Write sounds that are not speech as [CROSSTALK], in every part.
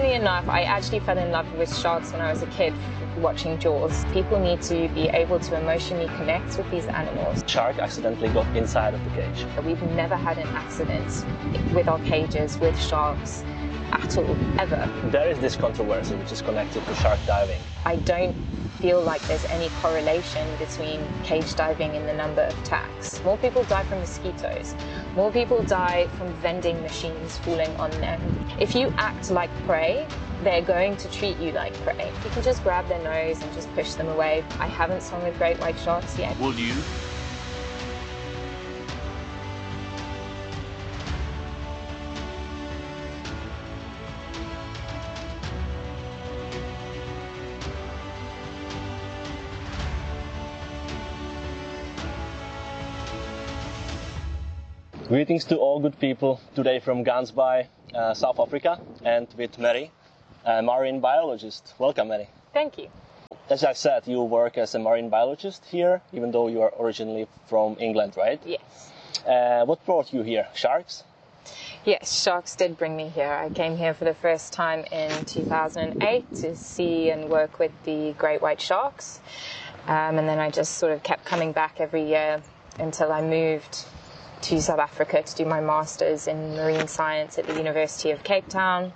Funnily enough, I actually fell in love with sharks when I was a kid watching Jaws. People need to be able to emotionally connect with these animals. Shark accidentally got inside of the cage. We've never had an accident with our cages, with sharks at all, ever. There is this controversy which is connected to shark diving. I don't feel like there's any correlation between cage diving and the number of attacks. More people die from mosquitoes. More people die from vending machines falling on them. If you act like prey, they're going to treat you like prey. You can just grab their nose and just push them away. I haven't swung with great white sharks yet. Will you? Greetings to all good people today from Gansbaai, uh, South Africa, and with Mary, a marine biologist. Welcome, Mary. Thank you. As I said, you work as a marine biologist here, even though you are originally from England, right? Yes. Uh, what brought you here? Sharks? Yes, sharks did bring me here. I came here for the first time in 2008 to see and work with the great white sharks. Um, and then I just sort of kept coming back every year until I moved to South Africa to do my master's in marine science at the University of Cape Town.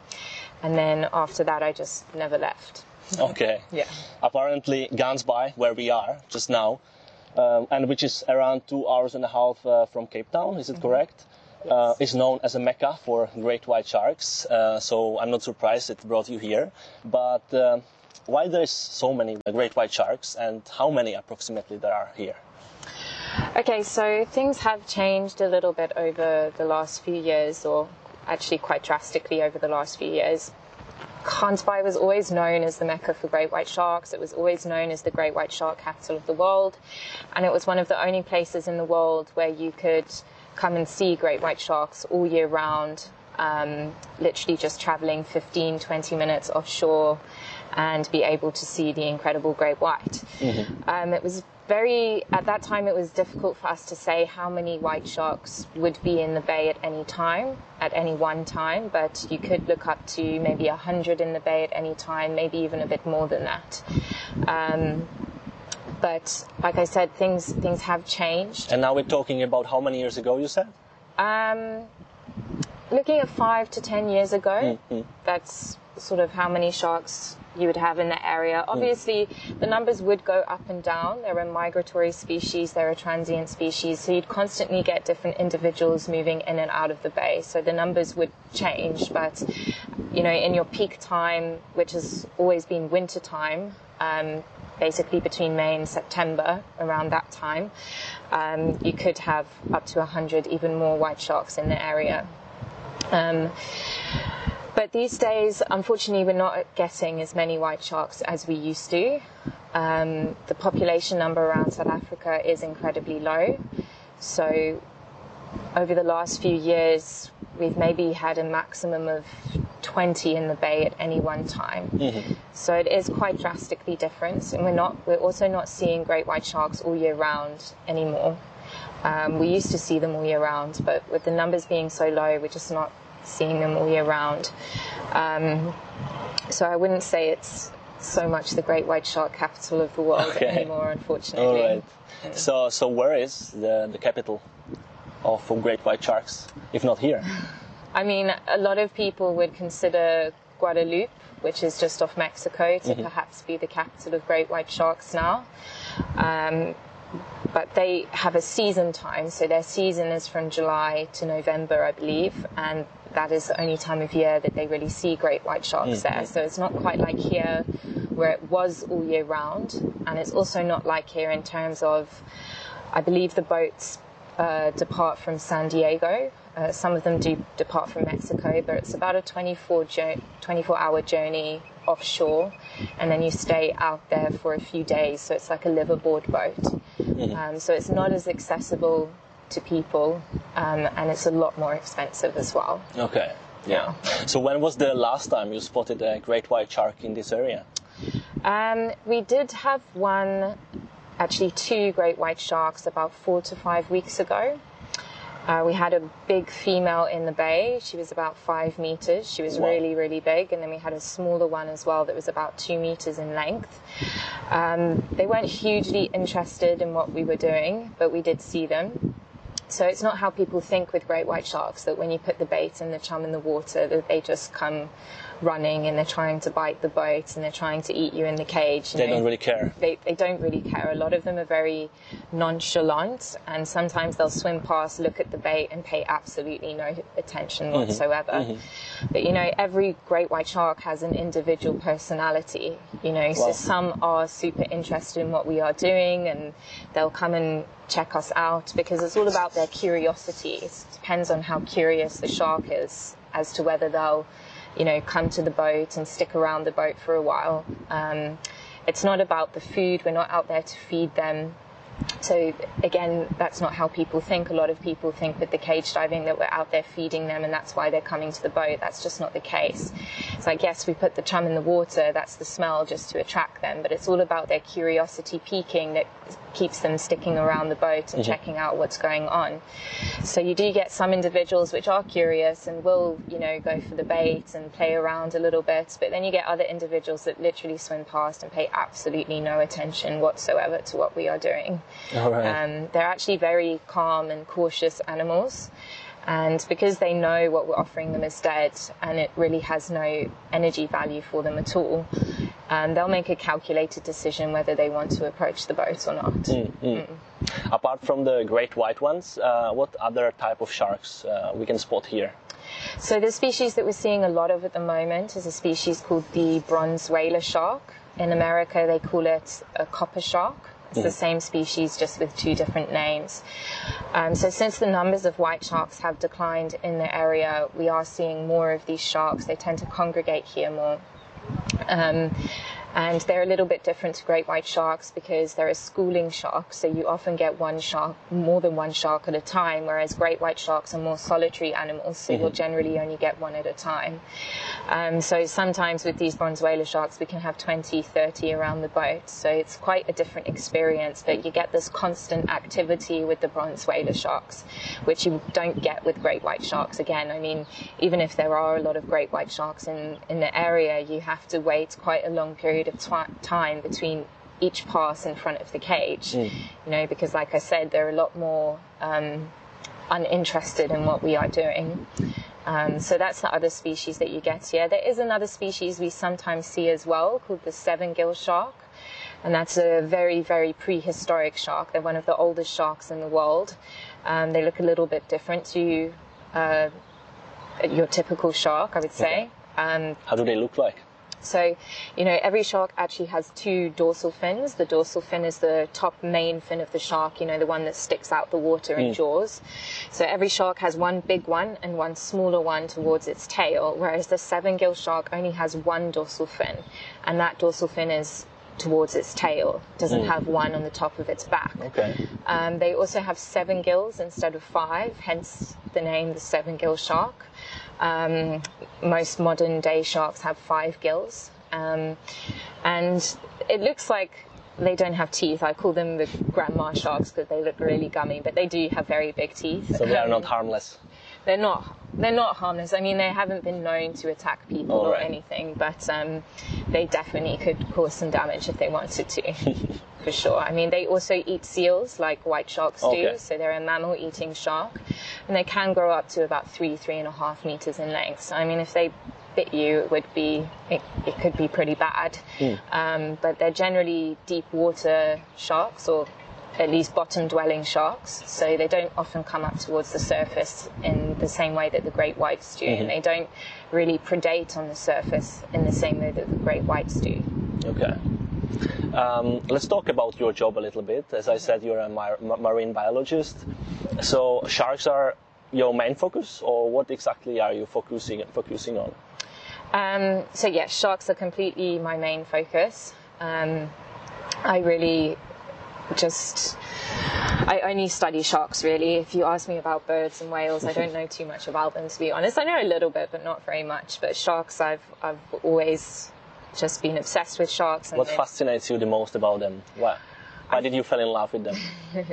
And then after that, I just never left. [LAUGHS] Okay. Yeah. Apparently, Gansbaai, where we are just now, um, and which is around two hours and a half uh, from Cape Town, is it correct? Uh, is known as a mecca for great white sharks. Uh, so I'm not surprised it brought you here. But uh, why there's so many great white sharks, and how many approximately there are here? Okay, so things have changed a little bit over the last few years, or actually quite drastically over the last few years. Gansbaai was always known as the mecca for great white sharks. It was always known as the great white shark capital of the world. And it was one of the only places in the world where you could come and see great white sharks all year round, um, literally just traveling 15, 20 minutes offshore and be able to see the incredible great white. Um, it was very, at that time, it was difficult for us to say how many white sharks would be in the bay at any time, at any one time, but you could look up to maybe 100 in the bay at any time, maybe even a bit more than that. Um, but like I said, things things have changed. And now we're talking about how many years ago you said? Um, looking at five to ten years ago, that's sort of how many sharks you would have in the area. Obviously, the numbers would go up and down. There are migratory species, there are transient species, so you'd constantly get different individuals moving in and out of the bay. So the numbers would change, but you know, in your peak time, which has always been winter time, um, basically between May and September, around that time, um, you could have up to 100, even more white sharks in the area. Um, but these days, unfortunately, we're not getting as many white sharks as we used to. Um, the population number around South Africa is incredibly low. So, over the last few years, we've maybe had a maximum of 20 in the bay at any one time. So it is quite drastically different, and we're not. We're also not seeing great white sharks all year round anymore. Um, we used to see them all year round, but with the numbers being so low, we're just not seeing them all year round. Um, so I wouldn't say it's so much the great white shark capital of the world Okay. anymore, unfortunately. All right. So, so where is the, the capital of great white sharks, if not here? I mean, a lot of people would consider Guadalupe, which is just off Mexico, to perhaps be the capital of great white sharks now. Um, but they have a season time, so their season is from July to November, I believe, and that is the only time of year that they really see great white sharks there. So it's not quite like here, where it was all year round, and it's also not like here in terms of, I believe the boats uh, depart from San Diego. Uh, some of them do depart from Mexico, but it's about a 24, jour- 24 hour journey offshore, and then you stay out there for a few days. So it's like a liveaboard boat. Um, so it's not as accessible to people, um, and it's a lot more expensive as well. Okay. Yeah. So when was the last time you spotted a great white shark in this area? Um, we did have one, actually two great white sharks about four to five weeks ago. Uh, we had a big female in the bay. She was about five meters. She was Wow. really, really big. And then we had a smaller one as well that was about two meters in length. Um, they weren't hugely interested in what we were doing, but we did see them. So it's not how people think with great white sharks that when you put the bait and the chum in the water that they just come running and they're trying to bite the boat and they're trying to eat you in the cage. They know. don't really care. They, they don't really care. A lot of them are very nonchalant and sometimes they'll swim past, look at the bait and pay absolutely no attention mm-hmm. whatsoever. Mm-hmm. But you know, every great white shark has an individual personality, you know, so some are super interested in what we are doing and they'll come and check us out because it's all about their curiosity. It depends on how curious the shark is as to whether they'll, you know, come to the boat and stick around the boat for a while. Um, it's not about the food. We're not out there to feed them. So again, that's not how people think. A lot of people think with the cage diving that we're out there feeding them and that's why they're coming to the boat. That's just not the case. It's like, yes, we put the chum in the water, that's the smell just to attract them, but it's all about their curiosity piquing that keeps them sticking around the boat and mm-hmm. checking out what's going on. So you do get some individuals which are curious and will, you know, go for the bait and play around a little bit, but then you get other individuals that literally swim past and pay absolutely no attention whatsoever to what we are doing. Right. Um, they're actually very calm and cautious animals. And because they know what we're offering them is dead and it really has no energy value for them at all, um, they'll make a calculated decision whether they want to approach the boat or not. Apart from the great white ones, uh, what other type of sharks uh, we can spot here? So the species that we're seeing a lot of at the moment is a species called the bronze whaler shark. In America, they call it a copper shark. It's the same species, just with two different names. Um, so since the numbers of white sharks have declined in the area, we are seeing more of these sharks. They tend to congregate here more. Um, and they're a little bit different to great white sharks because they're a schooling shark, so you often get one shark, more than one shark at a time, whereas great white sharks are more solitary animals, so you'll generally only get one at a time. Um, so sometimes with these bronze whaler sharks, we can have 20, 30 around the boat, so it's quite a different experience, but you get this constant activity with the bronze whaler sharks, which you don't get with great white sharks. Again, I mean, even if there are a lot of great white sharks in, in the area, you have to wait quite a long period of twi- time between each pass in front of the cage. You know, because like I said, they're a lot more um, uninterested in what we are doing. Um, so that's the other species that you get here. There is another species we sometimes see as well called the seven gill shark. And that's a very, very prehistoric shark. They're one of the oldest sharks in the world. Um, they look a little bit different to uh, your typical shark, I would say. Um, How do they look like? So, you know, every shark actually has two dorsal fins. The dorsal fin is the top main fin of the shark, you know, the one that sticks out the water in jaws. So every shark has one big one and one smaller one towards its tail, whereas the seven gill shark only has one dorsal fin, and that dorsal fin is towards its tail, doesn't have one on the top of its back. Okay. Um, they also have seven gills instead of five, hence the name the seven gill shark. Um, most modern day sharks have five gills. Um, and it looks like they don't have teeth. I call them the grandma sharks because they look really gummy, but they do have very big teeth. So they are Um, not harmless. They're not they're not harmless. I mean, they haven't been known to attack people All or right. anything, but um, they definitely could cause some damage if they wanted to, [LAUGHS] for sure. I mean, they also eat seals like white sharks do, so they're a mammal-eating shark, and they can grow up to about three, three and a half meters in length. So, I mean, if they bit you, it would be it, it could be pretty bad. Um, but they're generally deep water sharks or at least bottom dwelling sharks, so they don't often come up towards the surface in the same way that the great whites do, and they don't really predate on the surface in the same way that the great whites do. Okay. Um, let's talk about your job a little bit. As I said, you're a mar- marine biologist. So sharks are your main focus, or what exactly are you focusing focusing on? Um, so yes, sharks are completely my main focus. Um, I really just I only study sharks really. If you ask me about birds and whales, I don't know too much about them to be honest. I know a little bit, but not very much. But sharks, I've I've always just been obsessed with sharks. And What fascinates you the most about them? What? Why did you fall in love with them? [LAUGHS]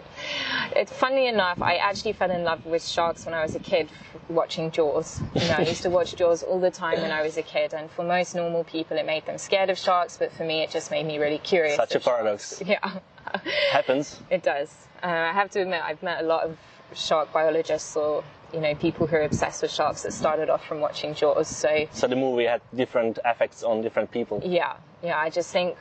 It's funny enough, I actually fell in love with sharks when I was a kid, watching Jaws. You know, I used to watch Jaws all the time when I was a kid, and for most normal people, it made them scared of sharks, but for me, it just made me really curious. Such a of sharks. paradox. [LAUGHS] Yeah, [LAUGHS] Happens. it does. Uh, I have to admit, I've met a lot of shark biologists or you know people who are obsessed with sharks that started off from watching Jaws. So So the movie had different effects on different people. yeah, yeah, I just think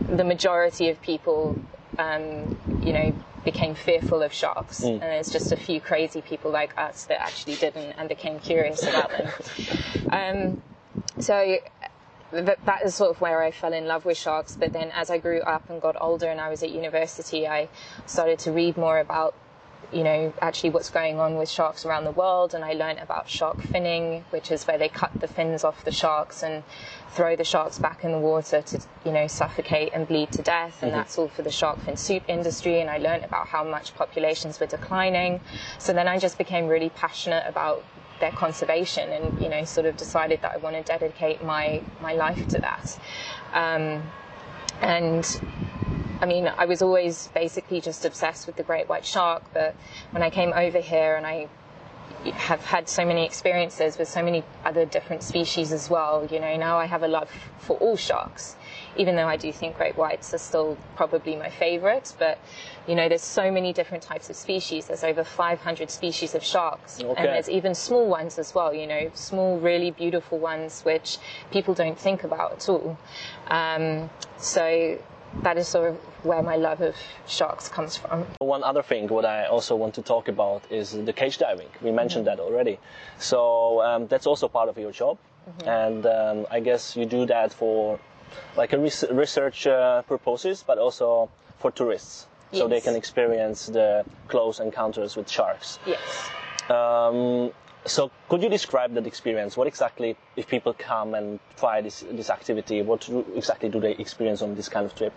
the majority of people, um, you know, became fearful of sharks, and it's just a few crazy people like us that actually didn't and became curious about them. [LAUGHS] Um, so th- that is sort of where I fell in love with sharks. But then as I grew up and got older and I was at university, I started to read more about you know, actually what's going on with sharks around the world. And I learned about shark finning, which is where they cut the fins off the sharks and throw the sharks back in the water to, you know, suffocate and bleed to death. And that's all for the shark fin soup industry. And I learned about how much populations were declining. So then I just became really passionate about their conservation and, you know, sort of decided that I want to dedicate my, my life to that. Um, and I mean, I was always basically just obsessed with the great white shark, but when I came over here and I have had so many experiences with so many other different species as well, you know, now I have a love for all sharks, even though I do think great whites are still probably my favorite. But, you know, there's so many different types of species. There's over 500 species of sharks. Okay. And there's even small ones as well, you know, small, really beautiful ones which people don't think about at all. Um, so that is sort of where my love of sharks comes from. One other thing, what I also want to talk about is the cage diving. We mentioned that already. So um, that's also part of your job, and um, I guess you do that for like a res- research uh, purposes, but also for tourists, so they can experience the close encounters with sharks. Yes. Um, so could you describe that experience? What exactly, if people come and try this this activity, what exactly do they experience on this kind of trip?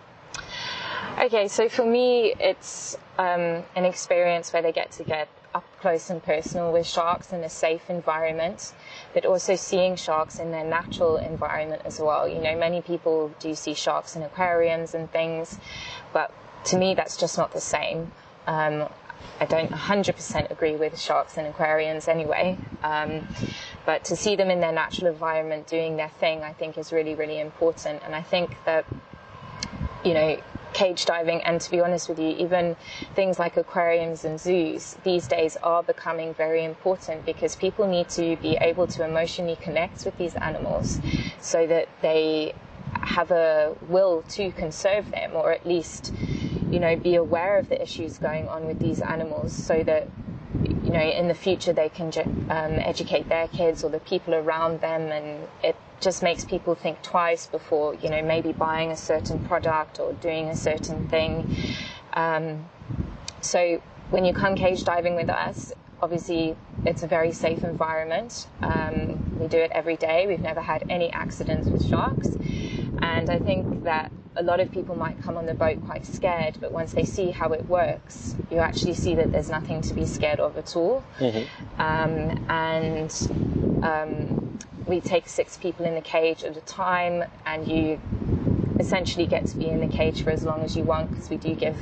Okay, so for me, it's um, an experience where they get to get up close and personal with sharks in a safe environment, but also seeing sharks in their natural environment as well. You know, many people do see sharks in aquariums and things, but to me, that's just not the same. Um, I don't 100% agree with sharks in aquariums anyway, um, but to see them in their natural environment doing their thing, I think is really, really important. And I think that you know, cage diving, and to be honest with you, even things like aquariums and zoos these days are becoming very important because people need to be able to emotionally connect with these animals so that they have a will to conserve them or at least, you know, be aware of the issues going on with these animals so that you know, in the future they can um, educate their kids or the people around them, and it just makes people think twice before, you know, maybe buying a certain product or doing a certain thing. Um, so when you come cage diving with us, obviously it's a very safe environment. Um, we do it every day. We've never had any accidents with sharks, and I think that a lot of people might come on the boat quite scared, but once they see how it works, you actually see that there's nothing to be scared of at all. Um, and um, we take six people in the cage at a time, and you essentially get to be in the cage for as long as you want because we do give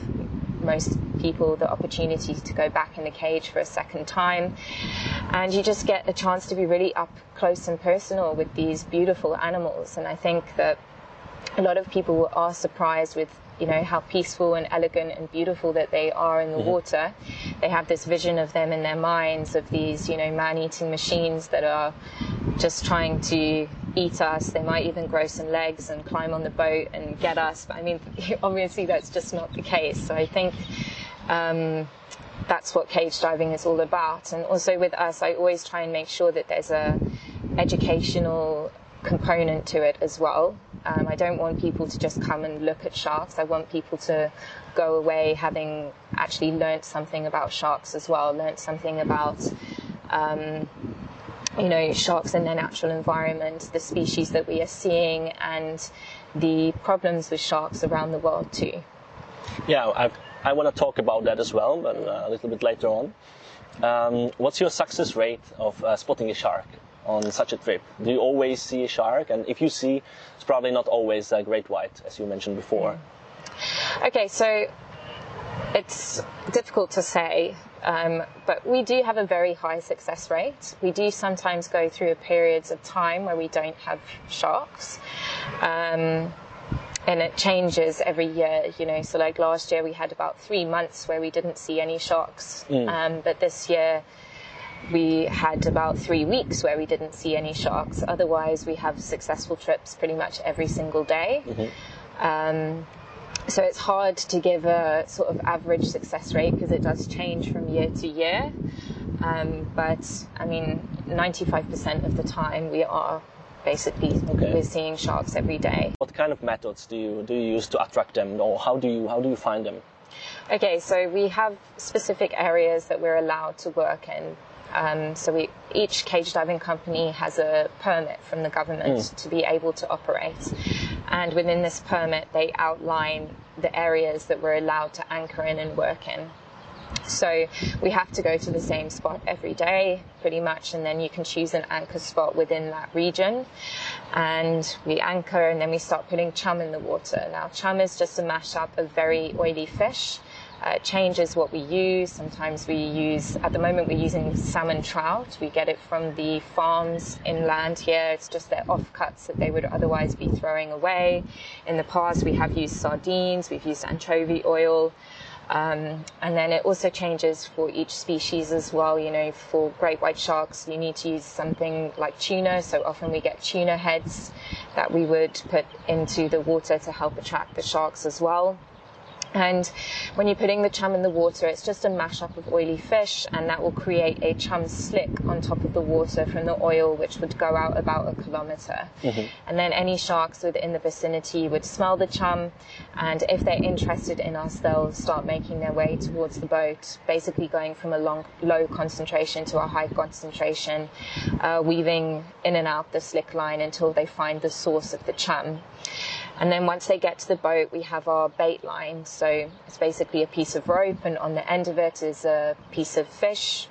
most people the opportunity to go back in the cage for a second time. And you just get a chance to be really up close and personal with these beautiful animals. And I think that a lot of people are surprised with you know how peaceful and elegant and beautiful that they are in the mm-hmm. water they have this vision of them in their minds of these you know man-eating machines that are just trying to eat us they might even grow some legs and climb on the boat and get us but i mean [LAUGHS] obviously that's just not the case so i think um, that's what cage diving is all about. And also with us, I always try and make sure that there's a educational component to it as well. Um, I don't want people to just come and look at sharks. I want people to go away having actually learnt something about sharks as well, learnt something about um, you know, sharks in their natural environment, the species that we are seeing, and the problems with sharks around the world too. Yeah, I, I want to talk about that as well, but uh, a little bit later on. Um, what's your success rate of uh, spotting a shark on such a trip? Do you always see a shark? And if you see, it's probably not always a great white, as you mentioned before. Okay, so it's difficult to say, um, but we do have a very high success rate. We do sometimes go through periods of time where we don't have sharks. Um, and it changes every year, you know. So, like last year, we had about three months where we didn't see any sharks. Um, but this year, we had about three weeks where we didn't see any sharks. Otherwise, we have successful trips pretty much every single day. Um, so it's hard to give a sort of average success rate because it does change from year to year. Um, but I mean, 95% of the time we are basically Okay. we're seeing sharks every day. What kind of methods do you do you use to attract them, or how do you how do you find them? Okay, so we have specific areas that we're allowed to work in. Um, so we, each cage diving company has a permit from the government to be able to operate. And within this permit, they outline the areas that we're allowed to anchor in and work in. So we have to go to the same spot every day, pretty much, and then you can choose an anchor spot within that region. And we anchor, and then we start putting chum in the water. Now, chum is just a mashup of very oily fish. Uh, changes what we use. Sometimes we use, at the moment, we're using salmon trout. We get it from the farms inland here. It's just their offcuts that they would otherwise be throwing away. In the past, we have used sardines, we've used anchovy oil. Um, and then it also changes for each species as well. You know, for great white sharks, you need to use something like tuna. So often we get tuna heads that we would put into the water to help attract the sharks as well. And when you're putting the chum in the water, it's just a mashup of oily fish, and that will create a chum slick on top of the water from the oil, which would go out about a kilometer. And then any sharks within the vicinity would smell the chum, and if they're interested in us, they'll start making their way towards the boat, basically going from a long, low concentration to a high concentration, uh, weaving in and out the slick line until they find the source of the chum. And then once they get to the boat, we have our bait line. So it's basically a piece of rope, and on the end of it is a piece of fish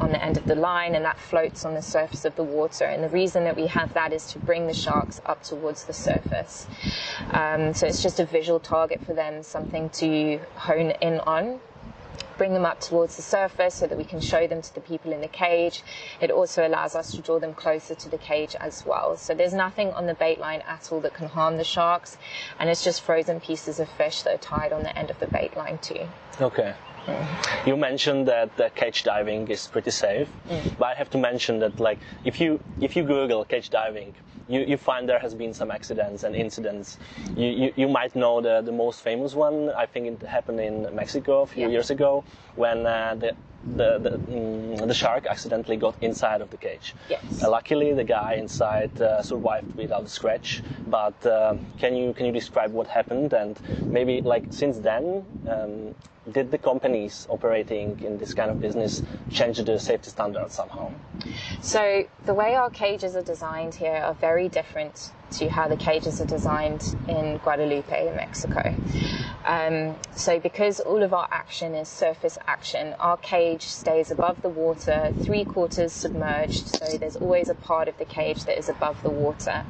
on the end of the line, and that floats on the surface of the water. And the reason that we have that is to bring the sharks up towards the surface. Um, so it's just a visual target for them, something to hone in on bring them up towards the surface so that we can show them to the people in the cage. It also allows us to draw them closer to the cage as well. So there's nothing on the bait line at all that can harm the sharks, and it's just frozen pieces of fish that are tied on the end of the bait line too. Okay. You mentioned that the cage diving is pretty safe, mm. but I have to mention that like if you if you Google cage diving, you, you find there has been some accidents and incidents. You, you, you might know the, the most famous one. I think it happened in Mexico a few Yeah. years ago when uh, the the the, mm, the shark accidentally got inside of the cage. Yes. Uh, luckily, the guy inside uh, survived without a scratch. But uh, can you can you describe what happened and maybe like since then, um, did the companies operating in this kind of business change the safety standards somehow? So the way our cages are designed here are very different to how the cages are designed in Guadalupe, Mexico. Um, so because all of our action is surface action, our cage stays above the water, three quarters submerged. So there's always a part of the cage that is above the water,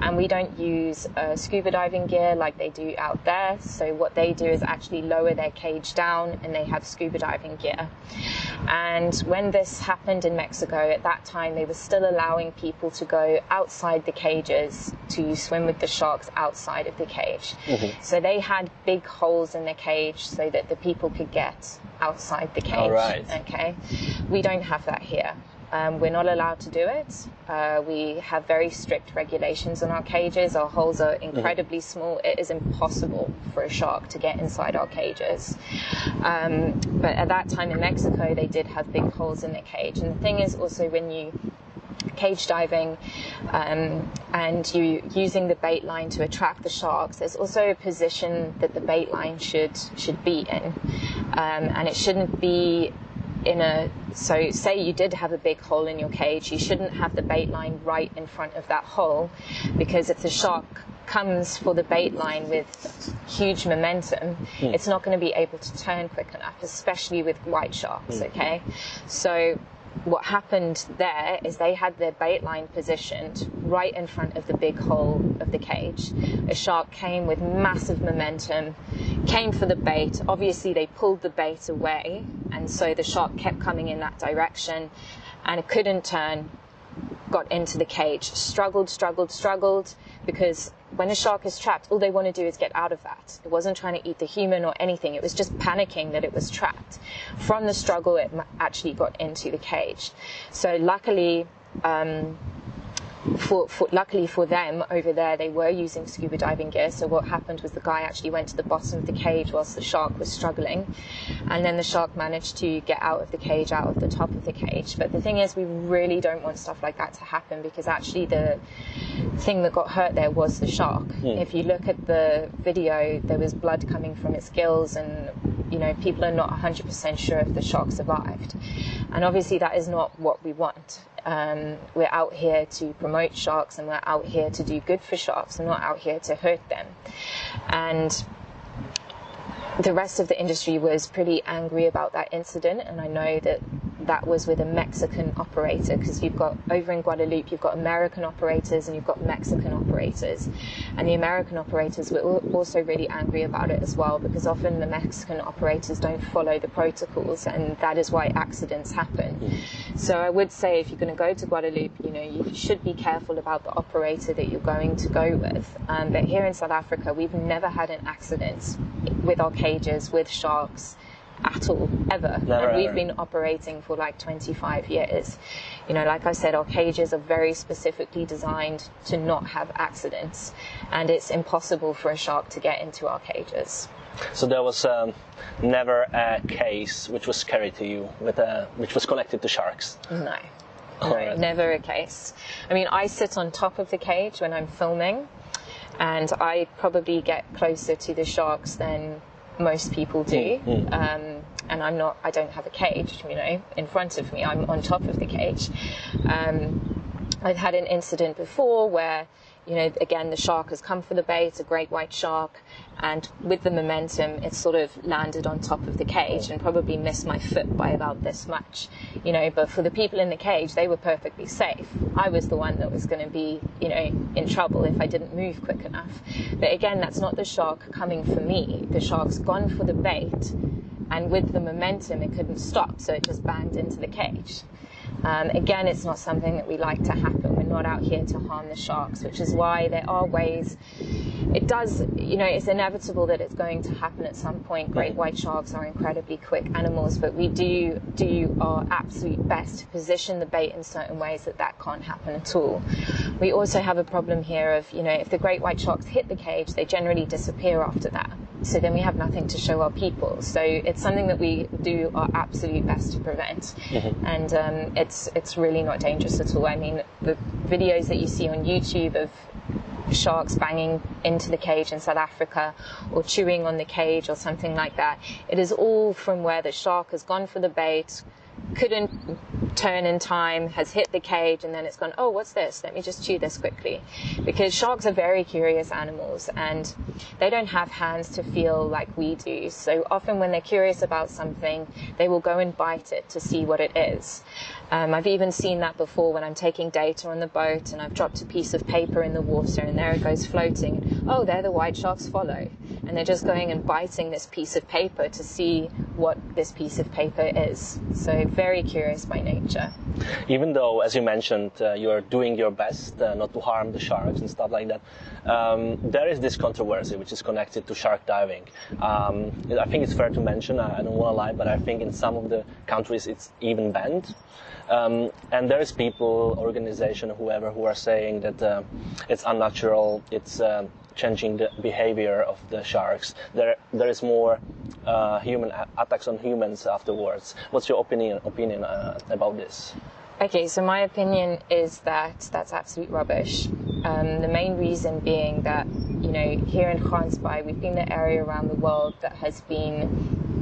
and we don't use uh, scuba diving gear like they do out there. So what they do is actually lower their cage down, and they have scuba diving gear. And when this happened in Mexico, at that time they were still allowing people to go outside the cages to swim with the sharks outside of the cage. Mm-hmm. So they had big holes in the cage so that the people could get outside the cage. All right. Okay. We don't have that here. Um, we're not allowed to do it. Uh, we have very strict regulations on our cages. Our holes are incredibly small. It is impossible for a shark to get inside our cages. Um, but at that time in Mexico, they did have big holes in the cage. And the thing is also when you cage diving um, and you using the bait line to attract the sharks there's also a position that the bait line should should be in um, and it shouldn't be in a so say you did have a big hole in your cage you shouldn't have the bait line right in front of that hole because if the shark comes for the bait line with huge momentum hmm. it's not going to be able to turn quick enough especially with white sharks hmm. okay? So what happened there is they had their bait line positioned right in front of the big hole of the cage. A shark came with massive momentum, came for the bait. Obviously, they pulled the bait away, and so the shark kept coming in that direction and it couldn't turn, got into the cage, struggled, struggled, struggled, because when a shark is trapped, all they want to do is get out of that. It wasn't trying to eat the human or anything. It was just panicking that it was trapped. From the struggle, it actually got into the cage. So luckily, um, for, for, luckily for them over there, they were using scuba diving gear. So what happened was the guy actually went to the bottom of the cage whilst the shark was struggling, and then the shark managed to get out of the cage, out of the top of the cage. But the thing is, we really don't want stuff like that to happen because actually the thing that got hurt there was the shark. Mm. If you look at the video, there was blood coming from its gills, and you know people are not 100% sure if the shark survived. And obviously, that is not what we want. Um, we're out here to promote sharks and we're out here to do good for sharks. We're not out here to hurt them. And the rest of the industry was pretty angry about that incident, and I know that that was with a Mexican operator because you've got over in Guadalupe, you've got American operators and you've got Mexican operators. And the American operators were also really angry about it as well because often the Mexican operators don't follow the protocols and that is why accidents happen. Mm. So I would say if you're going to go to Guadalupe, you know, you should be careful about the operator that you're going to go with. Um, but here in South Africa, we've never had an accident with our cages, with sharks at all ever Never, and we've ever. been operating for like 25 years you know like i said our cages are very specifically designed to not have accidents and it's impossible for a shark to get into our cages so there was um, never a case which was scary to you with a, which was connected to sharks no no, right. never a case. I mean, I sit on top of the cage when I'm filming, and I probably get closer to the sharks than most people do. Mm, Um, and I'm not, I don't have a cage, you know, in front of me. I'm on top of the cage. Um, I've had an incident before where, you know, again, the shark has come for the bait, it's a great white shark, and with the momentum, it sort of landed on top of the cage and probably missed my foot by about this much, you know. But for the people in the cage, they were perfectly safe. I was the one that was going to be, you know, in trouble if I didn't move quick enough. But again, that's not the shark coming for me. The shark's gone for the bait, and with the momentum, it couldn't stop, so it just banged into the cage. Um, again, it's not something that we like to happen. We're not out here to harm the sharks, which is why there are ways. It does, you know, it's inevitable that it's going to happen at some point. Great white sharks are incredibly quick animals, but we do do our absolute best to position the bait in certain ways that that can't happen at all. We also have a problem here of, you know, if the great white sharks hit the cage, they generally disappear after that. So then we have nothing to show our people. So it's something that we do our absolute best to prevent, Mm-hmm. and um, it's it's really not dangerous at all. I mean, the videos that you see on YouTube of sharks banging into the cage in South Africa or chewing on the cage or something like that. It is all from where the shark has gone for the bait, couldn't turn in time, has hit the cage, and then it's gone, oh, what's this? Let me just chew this quickly. Because sharks are very curious animals and they don't have hands to feel like we do. So often when they're curious about something, they will go and bite it to see what it is. Um, I've even seen that before when I'm taking data on the boat and I've dropped a piece of paper in the water and there it goes floating. Oh, there the white sharks follow. And they're just going and biting this piece of paper to see what this piece of paper is. So very curious by nature. Even though, as you mentioned, uh, you're doing your best uh, not to harm the sharks and stuff like that, um, there is this controversy which is connected to shark diving. Um, I think it's fair to mention, I don't want to lie, but I think in some of the countries it's even banned. Um, and there is people, organization, whoever, who are saying that uh, it's unnatural, it's uh, changing the behavior of the sharks. There, there is more uh, human attacks on humans afterwards. What's your opinion opinion uh, about this? Okay, so my opinion is that that's absolute rubbish. Um, the main reason being that, you know, here in Gansbaai, we've been the area around the world that has been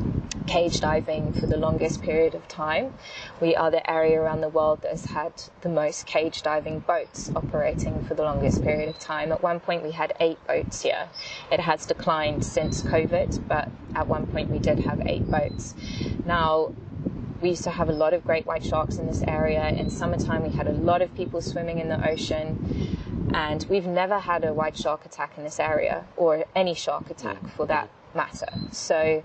cage diving for the longest period of time. We are the area around the world that has had the most cage diving boats operating for the longest period of time. At one point, we had eight boats here. It has declined since COVID, but at one point, we did have eight boats. Now, we used to have a lot of great white sharks in this area. In summertime, we had a lot of people swimming in the ocean. And we've never had a white shark attack in this area, or any shark attack for that matter. So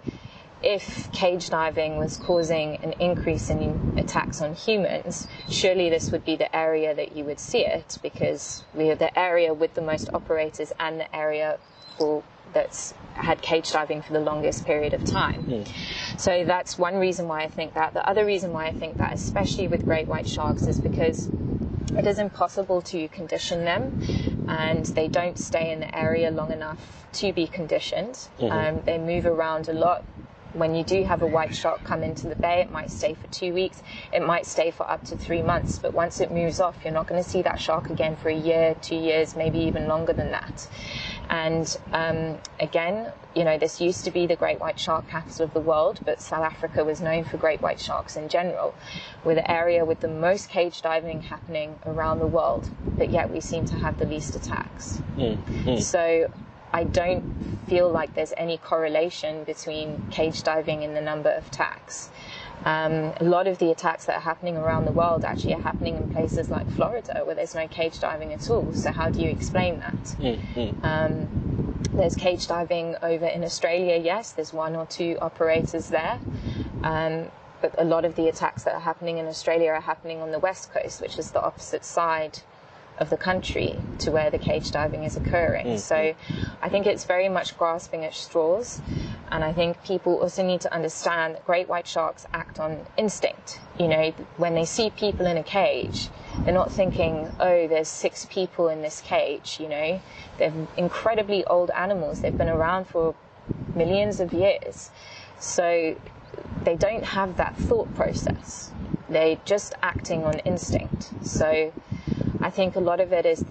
if cage diving was causing an increase in attacks on humans, surely this would be the area that you would see it because we are the area with the most operators and the area for, that's had cage diving for the longest period of time. Mm. So that's one reason why I think that. The other reason why I think that, especially with great white sharks, is because it is impossible to condition them and they don't stay in the area long enough to be conditioned. Mm-hmm. Um, they move around a lot when you do have a white shark come into the bay, it might stay for two weeks, it might stay for up to three months, but once it moves off, you're not going to see that shark again for a year, two years, maybe even longer than that. And um, again, you know, this used to be the great white shark capital of the world, but South Africa was known for great white sharks in general. We're the area with the most cage diving happening around the world, but yet we seem to have the least attacks. Mm, mm. So I don't feel like there's any correlation between cage diving and the number of attacks. Um, a lot of the attacks that are happening around the world actually are happening in places like Florida where there's no cage diving at all. So how do you explain that? Mm-hmm. Um, there's cage diving over in Australia, yes. There's one or two operators there. Um, but a lot of the attacks that are happening in Australia are happening on the west coast, which is the opposite side of the country to where the cage diving is occurring. Mm-hmm. So I think it's very much grasping at straws. And I think people also need to understand that great white sharks act on instinct. You know, when they see people in a cage, they're not thinking, oh, there's six people in this cage. You know, they're incredibly old animals. They've been around for millions of years. So they don't have that thought process. They're just acting on instinct. So I think a lot of it is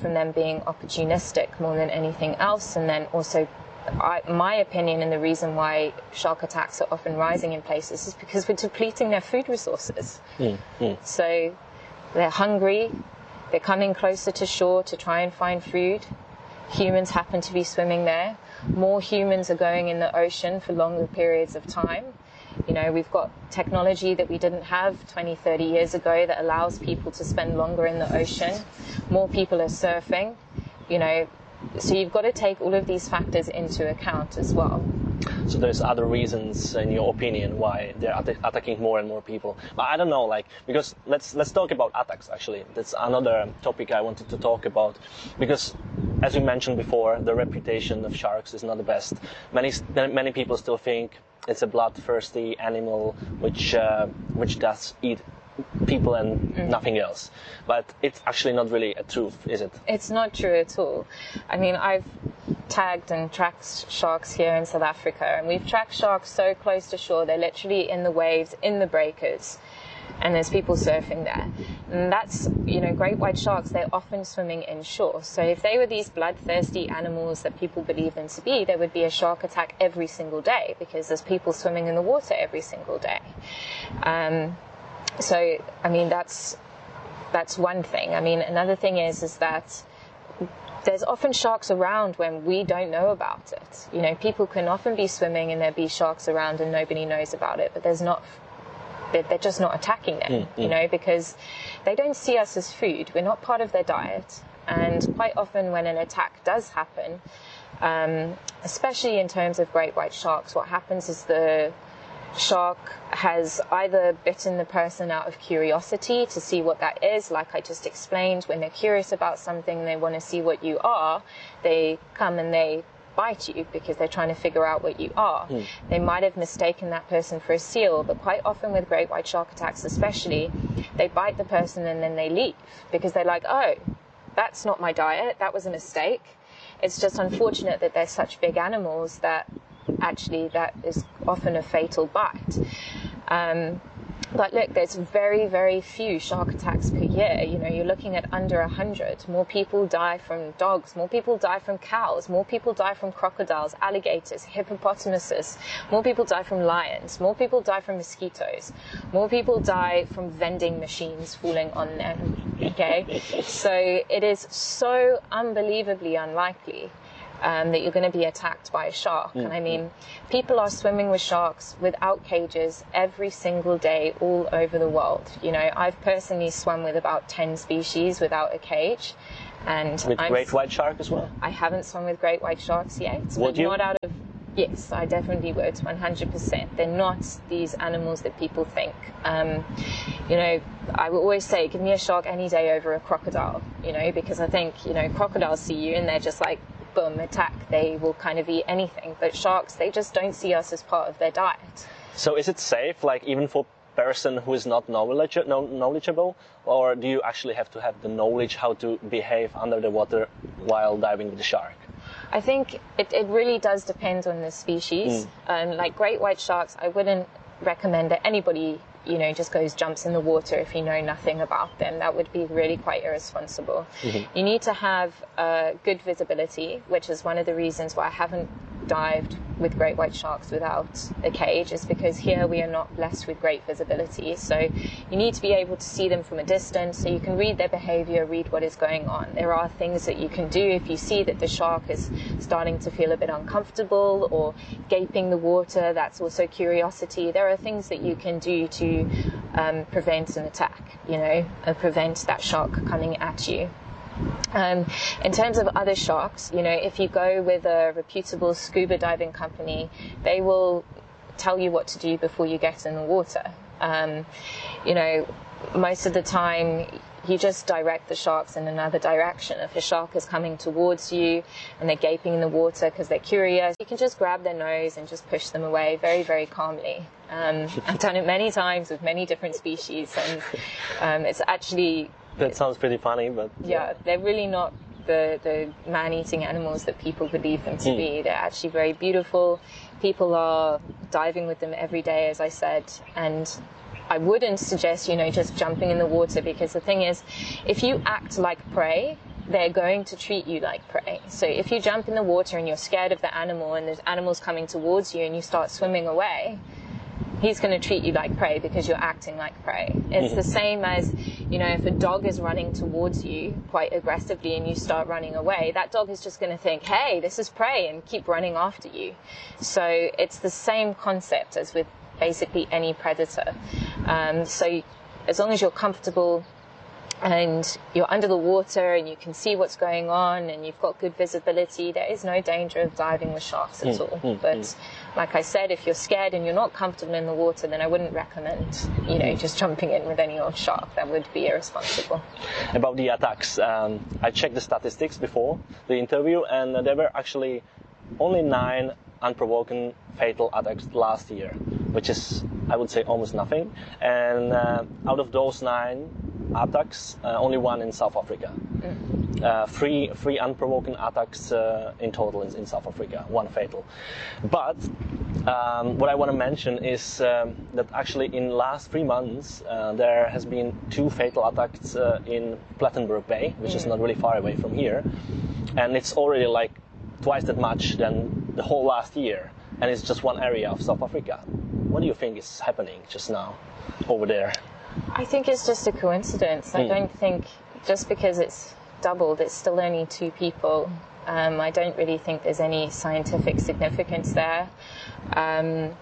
from them being opportunistic more than anything else, and then also. I, my opinion and the reason why shark attacks are often rising in places is because we're depleting their food resources. Mm, mm. So they're hungry, they're coming closer to shore to try and find food. Humans happen to be swimming there. More humans are going in the ocean for longer periods of time. You know, we've got technology that we didn't have 20, 30 years ago that allows people to spend longer in the ocean. More people are surfing, you know, so you've got to take all of these factors into account as well. So there's other reasons, in your opinion, why they're att- attacking more and more people. But I don't know, like because let's let's talk about attacks. Actually, that's another topic I wanted to talk about because, as you mentioned before, the reputation of sharks is not the best. Many many people still think it's a bloodthirsty animal which uh, which does eat people and mm. nothing else. But it's actually not really a truth, is it? It's not true at all. I mean, I've tagged and tracked sharks here in South Africa, and we've tracked sharks so close to shore, they're literally in the waves, in the breakers and there's people surfing there. And that's, you know, great white sharks, they're often swimming inshore. So if they were these bloodthirsty animals that people believe them to be, there would be a shark attack every single day because there's people swimming in the water every single day. Um, so, I mean, that's, that's one thing. I mean, another thing is, is that there's often sharks around when we don't know about it. You know, people can often be swimming and there be sharks around and nobody knows about it, but there's not they're, just not attacking them, mm, you mm. know, because they don't see us as food. We're not part of their diet. And quite often, when an attack does happen, um, especially in terms of great white sharks, what happens is the shark has either bitten the person out of curiosity to see what that is, like I just explained, when they're curious about something, they want to see what you are, they come and they bite you because they're trying to figure out what you are. Mm. They might have mistaken that person for a seal, but quite often with great white shark attacks, especially, they bite the person and then they leave because they're like, oh, that's not my diet, that was a mistake. It's just unfortunate that they're such big animals that actually that is often a fatal bite. Um, but look, there's very, very few shark attacks per year. You know, you're looking at under 100. More people die from dogs, more people die from cows, more people die from crocodiles, alligators, hippopotamuses, more people die from lions, more people die from mosquitoes, more people die from vending machines falling on them. Okay? So it is so unbelievably unlikely um, that you're going to be attacked by a shark. And I mean, people are swimming with sharks without cages every single day all over the world. You know, I've personally swum with about 10 species without a cage. And With I'm great white shark as well. I haven't swum with great white sharks yet, Would but you? not out of. Yes, I definitely would, 100%. They're not these animals that people think. Um, you know, I would always say, give me a shark any day over a crocodile, you know, because I think, you know, crocodiles see you and they're just like, boom, attack. They will kind of eat anything. But sharks, they just don't see us as part of their diet. So is it safe, like even for person who is not knowledge, knowledgeable, or do you actually have to have the knowledge how to behave under the water while diving with the shark? I think it, it really does depend on the species. Um, like great white sharks, I wouldn't recommend that anybody, you know, just goes jumps in the water if you know nothing about them. That would be really quite irresponsible. You need to have uh, good visibility, which is one of the reasons why I haven't dived with great white sharks without a cage is because here we are not blessed with great visibility. So you need to be able to see them from a distance so you can read their behavior, read what is going on. There are things that you can do if you see that the shark is starting to feel a bit uncomfortable or gaping the water, that's also curiosity. There are things that you can do to um, prevent an attack, you know, and prevent that shark coming at you. Um, in terms of other sharks, you know, if you go with a reputable scuba diving company, they will tell you what to do before you get in the water. Um, you know, most of the time, you just direct the sharks in another direction. If a shark is coming towards you and they're gaping in the water because they're curious, you can just grab their nose and just push them away very, very calmly. Um, I've done it many times with many different species, and um, it's actually That sounds pretty funny, but yeah, they're really not the, the man eating animals that people believe them to Hmm. be. They're actually very beautiful. People are diving with them every day, as I said, and I wouldn't suggest, you know, just jumping in the water because the thing is, if you act like prey, they're going to treat you like prey. So if you jump in the water and you're scared of the animal and there's animals coming towards you and you start swimming away, he's going to treat you like prey because you're acting like prey. It's mm-hmm. the same as, you know, if a dog is running towards you quite aggressively and you start running away, that dog is just going to think, hey, this is prey and keep running after you. So it's the same concept as with basically any predator. Um, so as long as you're comfortable and you're under the water and you can see what's going on and you've got good visibility, there is no danger of diving with sharks at mm, all. Mm, but mm. Like I said, if you're scared and you're not comfortable in the water, then I wouldn't recommend, you know, just jumping in with any old shark. That would be irresponsible. about the attacks, um, I checked the statistics before the interview, and there were actually only nine unprovoked fatal attacks last year, which is, I would say, almost nothing. And uh, out of those nine attacks, uh, only one in South Africa. Uh, three, three unprovoked attacks uh, in total in, in South Africa, one fatal. But um, what I want to mention is um, that actually in last three months uh, there has been two fatal attacks uh, in Plettenberg Bay, which is not really far away from here, and it's already like twice that much than the whole last year, and it's just one area of South Africa. What do you think is happening just now over there? I think it's just a coincidence. I don't think just because it's doubled, it's still only two people. Um, I don't really think there's any scientific significance there. Um,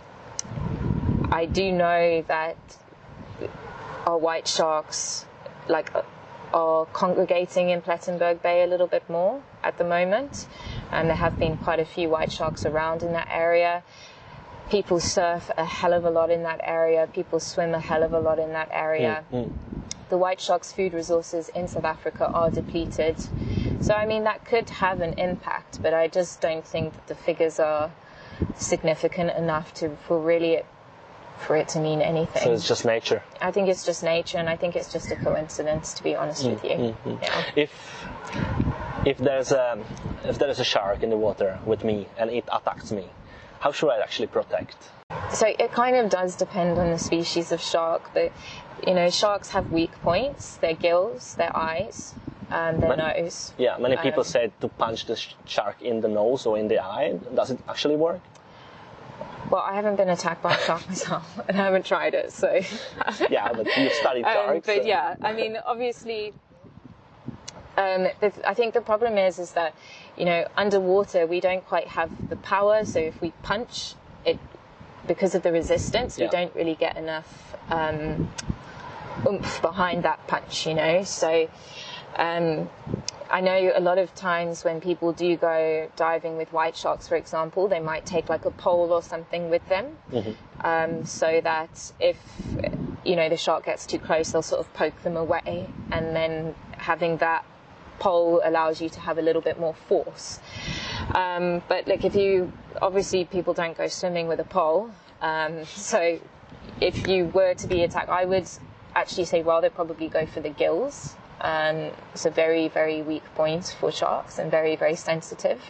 I do know that our white sharks, like, are congregating in Plettenberg Bay a little bit more at the moment, and there have been quite a few white sharks around in that area people surf a hell of a lot in that area. People swim a hell of a lot in that area. Mm, mm. The white shark's food resources in South Africa are depleted. So, I mean, that could have an impact, but I just don't think that the figures are significant enough to, for really it, for it to mean anything. So it's just nature. I think it's just nature, and I think it's just a coincidence, to be honest with mm, you. Yeah. If if there's a if there is a shark in the water with me and it attacks me, how should I actually protect? So it kind of does depend on the species of shark, but you know, sharks have weak points: their gills, their eyes, um, their But- nose. Yeah, many people Um, say to punch the sh- shark in the nose or in the eye. Does it actually work? Well, I haven't been attacked by a shark [LAUGHS] myself, and I haven't tried it, so. [LAUGHS] Yeah, but you studied [LAUGHS] Um, sharks. but uh, yeah, I mean, obviously, Um, I think the problem is, is that, you know, underwater we don't quite have the power. So if we punch it, because of the resistance, Yeah. we don't really get enough um, oomph behind that punch. You know, so. Um, I know a lot of times when people do go diving with white sharks, for example, they might take like a pole or something with them, um, so that if you know the shark gets too close, they'll sort of poke them away, and then having that pole allows you to have a little bit more force. Um, but like if you obviously people don't go swimming with a pole, um, [LAUGHS] so if you were to be attacked, I would actually say rather probably go for the gills. Um, it's a very, very weak point for sharks and very, very sensitive.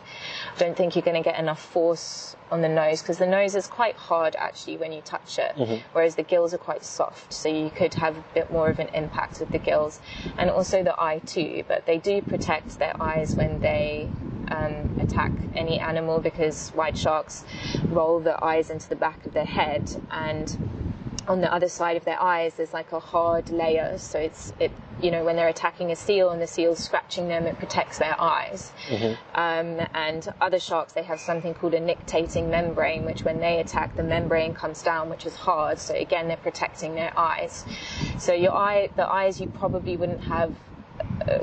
I don't think you're going to get enough force on the nose because the nose is quite hard actually when you touch it, whereas the gills are quite soft. So you could have a bit more of an impact with the gills and also the eye too. But they do protect their eyes when they um, attack any animal because white sharks roll their eyes into the back of their head and on the other side of their eyes there's like a hard layer. So it's it you know when they're attacking a seal and the seal's scratching them it protects their eyes. Um, and other sharks they have something called a nictating membrane which when they attack the membrane comes down which is hard. So again they're protecting their eyes. So your eye the eyes you probably wouldn't have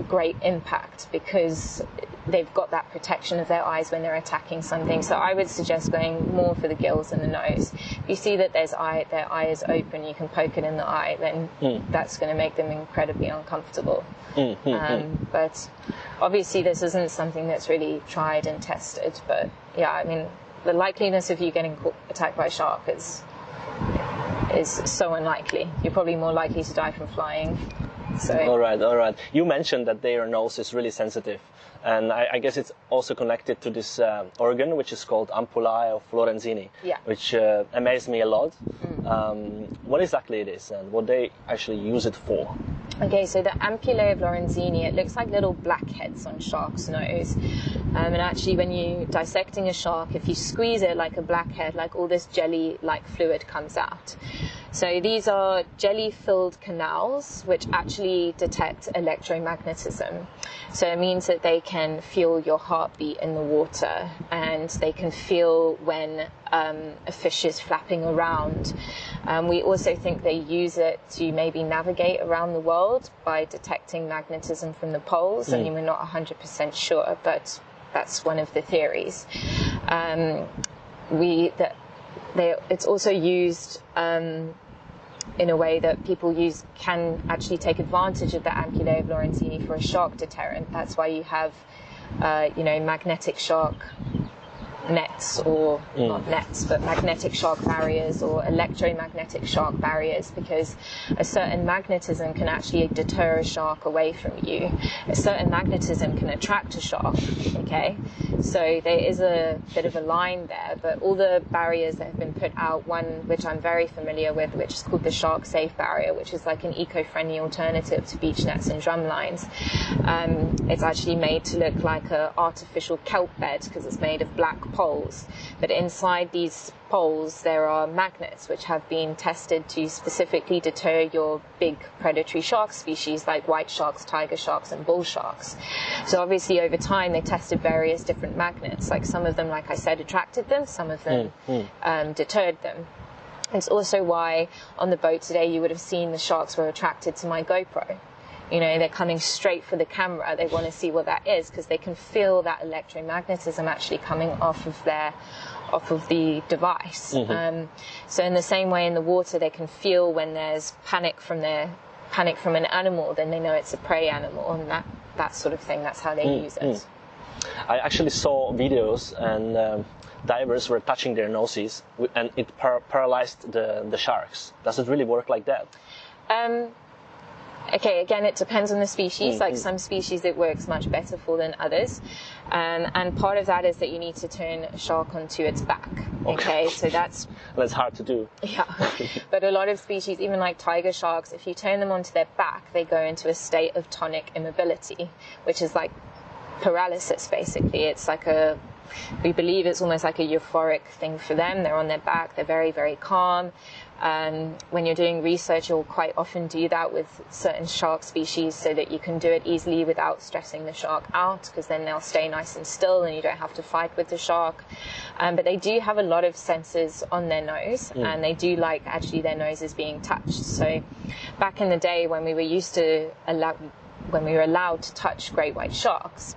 great impact because they've got that protection of their eyes when they're attacking something. So I would suggest going more for the gills and the nose. If you see that there's eye, their eye is open, you can poke it in the eye, then hmm. that's going to make them incredibly uncomfortable. Hmm, hmm, um, but obviously, this isn't something that's really tried and tested. But yeah, I mean, the likeliness of you getting attacked by a shark is is so unlikely. You're probably more likely to die from flying. So All right, all right. You mentioned that their nose is really sensitive, and I, I guess it's also connected to this uh, organ, which is called ampullae of Lorenzini, Yeah. which uh, amazed me a lot. Um, what exactly it is and what they actually use it for? Okay, so the ampullae of Lorenzini, it looks like little blackheads on shark's nose. Um, and actually, when you're dissecting a shark, if you squeeze it like a blackhead, like all this jelly-like fluid comes out. So these are jelly-filled canals which actually detect electromagnetism. So it means that they can feel your heartbeat in the water, and they can feel when um, a fish is flapping around. Um, we also think they use it to maybe navigate around the world by detecting magnetism from the poles. I mean, we're not 100% sure, but that's one of the theories. Um, we that they, it's also used um, in a way that people use can actually take advantage of the ampullae of Lorenzini for a shark deterrent. That's why you have, uh, you know, magnetic shark nets or not nets but magnetic shark barriers or electromagnetic shark barriers because a certain magnetism can actually deter a shark away from you. A certain magnetism can attract a shark okay? So there is a bit of a line there but all the barriers that have been put out one which i'm very familiar with which is called the shark safe barrier which is like an eco-friendly alternative to beach nets and drum lines. Um, it's actually made to look like a artificial kelp bed because it's made of black poles. But inside these poles, there are magnets which have been tested to specifically deter your big predatory shark species like white sharks, tiger sharks, and bull sharks. So obviously, over time, they tested various different magnets. Like some of them, like I said, attracted them, some of them um, deterred them. It's also why on the boat today you would have seen the sharks were attracted to my GoPro. You know, they're coming straight for the camera. They want to see what that is because they can feel that electromagnetism actually coming off of their, off of the device. Um, so in the same way in the water, they can feel when there's panic from their panic from an animal, then they know it's a prey animal, and that that sort of thing. That's how they use it. I actually saw videos and um, divers were touching their noses and it par- paralyzed the, the sharks. Does it really work like that? Um, okay, again, it depends on the species. Like some species, it works much better for than others. Um, and part of that is that you need to turn a shark onto its back. Okay, so that's [LAUGHS] That's hard to do. yeah. [LAUGHS] but a lot of species, even like tiger sharks, if you turn them onto their back, they go into a state of tonic immobility, which is like paralysis basically. It's like a we believe it's almost like a euphoric thing for them. They're on their back, they're very, very calm. Um, when you're doing research, you'll quite often do that with certain shark species so that you can do it easily without stressing the shark out because then they'll stay nice and still and you don't have to fight with the shark. Um, but they do have a lot of sensors on their nose mm. and they do like actually their noses being touched. So back in the day when we were used to allow, when we were allowed to touch great white sharks,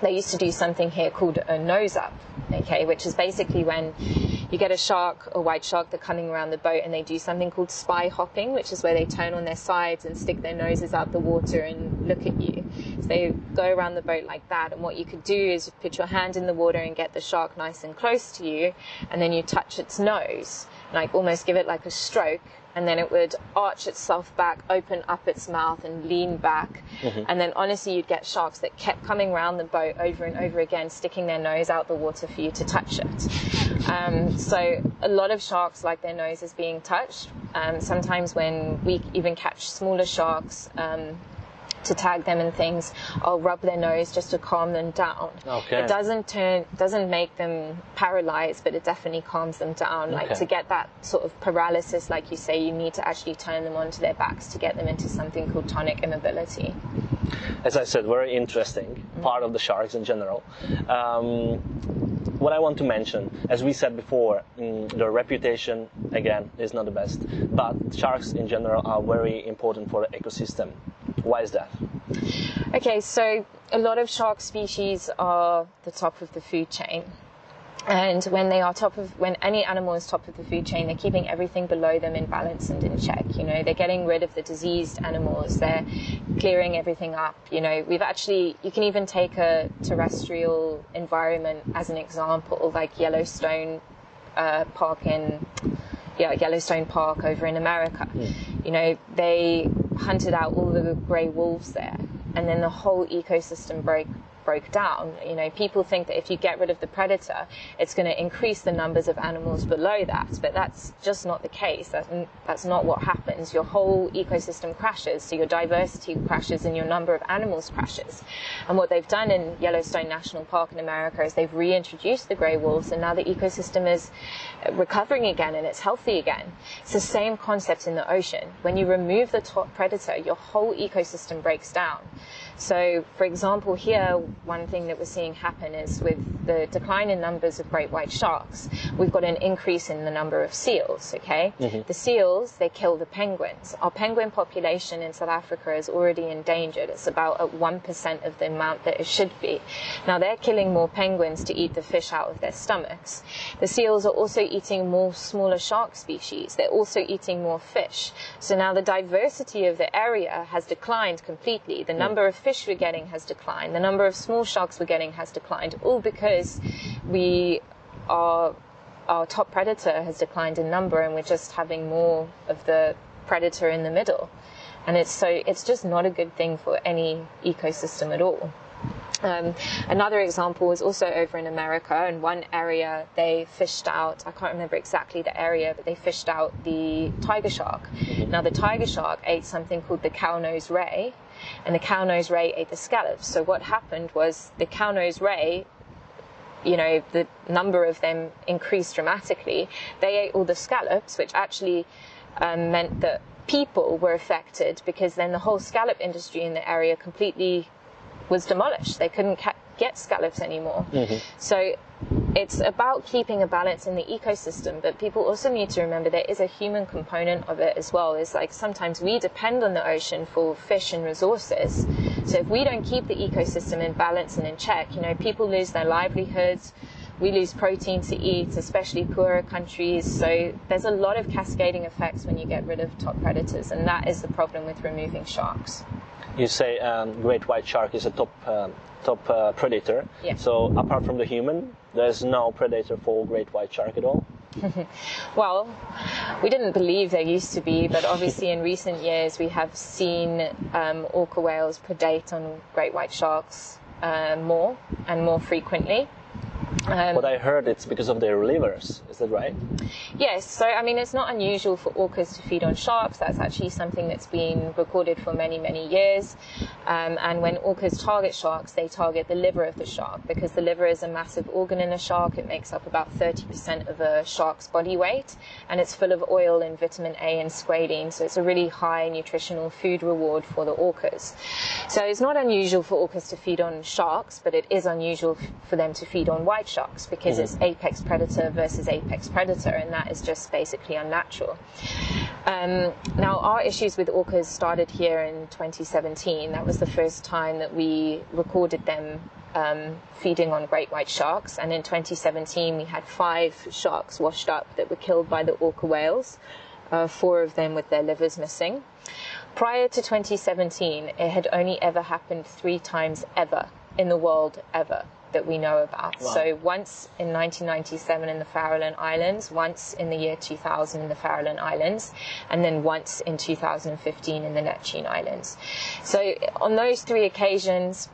they used to do something here called a nose up, okay, which is basically when you get a shark, a white shark, they're coming around the boat and they do something called spy hopping, which is where they turn on their sides and stick their noses out the water and look at you. So they go around the boat like that. And what you could do is put your hand in the water and get the shark nice and close to you, and then you touch its nose, like almost give it like a stroke and then it would arch itself back, open up its mouth, and lean back. Mm-hmm. And then honestly, you'd get sharks that kept coming around the boat over and over again, sticking their nose out the water for you to touch it. Um, so a lot of sharks like their noses being touched. Um, sometimes when we even catch smaller sharks, um, to tag them and things, I'll rub their nose just to calm them down. Okay. It doesn't turn, doesn't make them paralyzed, but it definitely calms them down. Okay. Like to get that sort of paralysis, like you say, you need to actually turn them onto their backs to get them into something called tonic immobility. As I said, very interesting part of the sharks in general. Um, what I want to mention, as we said before, mm, their reputation again is not the best, but sharks in general are very important for the ecosystem. Why is that? Okay, so a lot of shark species are the top of the food chain. And when they are top of, when any animal is top of the food chain, they're keeping everything below them in balance and in check. You know, they're getting rid of the diseased animals. They're clearing everything up. You know, we've actually, you can even take a terrestrial environment as an example, like Yellowstone uh, Park in, yeah, Yellowstone Park over in America. Mm. You know, they hunted out all the grey wolves there, and then the whole ecosystem broke broke down. You know, people think that if you get rid of the predator, it's going to increase the numbers of animals below that, but that's just not the case. That's, that's not what happens. Your whole ecosystem crashes, so your diversity crashes and your number of animals crashes. And what they've done in Yellowstone National Park in America is they've reintroduced the grey wolves, and now the ecosystem is uh, recovering again and it's healthy again. It's the same concept in the ocean. When you remove the top predator, your whole ecosystem breaks down. So, for example, here, one thing that we're seeing happen is with the decline in numbers of great white sharks, we've got an increase in the number of seals, okay? Mm-hmm. The seals, they kill the penguins. Our penguin population in South Africa is already endangered. It's about at 1% of the amount that it should be. Now, they're killing more penguins to eat the fish out of their stomachs. The seals are also eating more smaller shark species. They're also eating more fish. So now the diversity of the area has declined completely. The mm. number of fish we're getting has declined. The number of small sharks we're getting has declined, all because we are our top predator has declined in number and we're just having more of the predator in the middle. And it's so it's just not a good thing for any ecosystem at all. Um, another example was also over in America. In one area, they fished out, I can't remember exactly the area, but they fished out the tiger shark. Now, the tiger shark ate something called the cow nose ray, and the cow nose ray ate the scallops. So what happened was the cow nose ray you know, the number of them increased dramatically. They ate all the scallops, which actually um, meant that people were affected because then the whole scallop industry in the area completely was demolished. They couldn't ca- get scallops anymore. Mm-hmm. So it's about keeping a balance in the ecosystem, but people also need to remember there is a human component of it as well. It's like sometimes we depend on the ocean for fish and resources. So if we don't keep the ecosystem in balance and in check, you know, people lose their livelihoods. We lose protein to eat, especially poorer countries. So there's a lot of cascading effects when you get rid of top predators, and that is the problem with removing sharks. You say um, great white shark is a top um, top uh, predator. Yeah. So apart from the human, there's no predator for great white shark at all. [LAUGHS] well, we didn't believe there used to be, but obviously in recent years we have seen um, orca whales predate on great white sharks uh, more and more frequently. Um, but I heard it's because of their livers. Is that right? Yes. So I mean, it's not unusual for orcas to feed on sharks. That's actually something that's been recorded for many, many years. Um, and when orcas target sharks, they target the liver of the shark because the liver is a massive organ in a shark. It makes up about 30% of a shark's body weight, and it's full of oil and vitamin A and squalene. So it's a really high nutritional food reward for the orcas. So it's not unusual for orcas to feed on sharks, but it is unusual for them to feed on white sharks sharks because mm-hmm. it's apex predator versus apex predator, and that is just basically unnatural. Um, now, our issues with orcas started here in 2017. That was the first time that we recorded them um, feeding on great white sharks. And in 2017, we had five sharks washed up that were killed by the orca whales, uh, four of them with their livers missing. Prior to 2017, it had only ever happened three times ever in the world, ever that we know about. Wow. So once in 1997 in the Farallon Islands, once in the year 2000 in the Farallon Islands, and then once in 2015 in the Neptune Islands. So on those three occasions,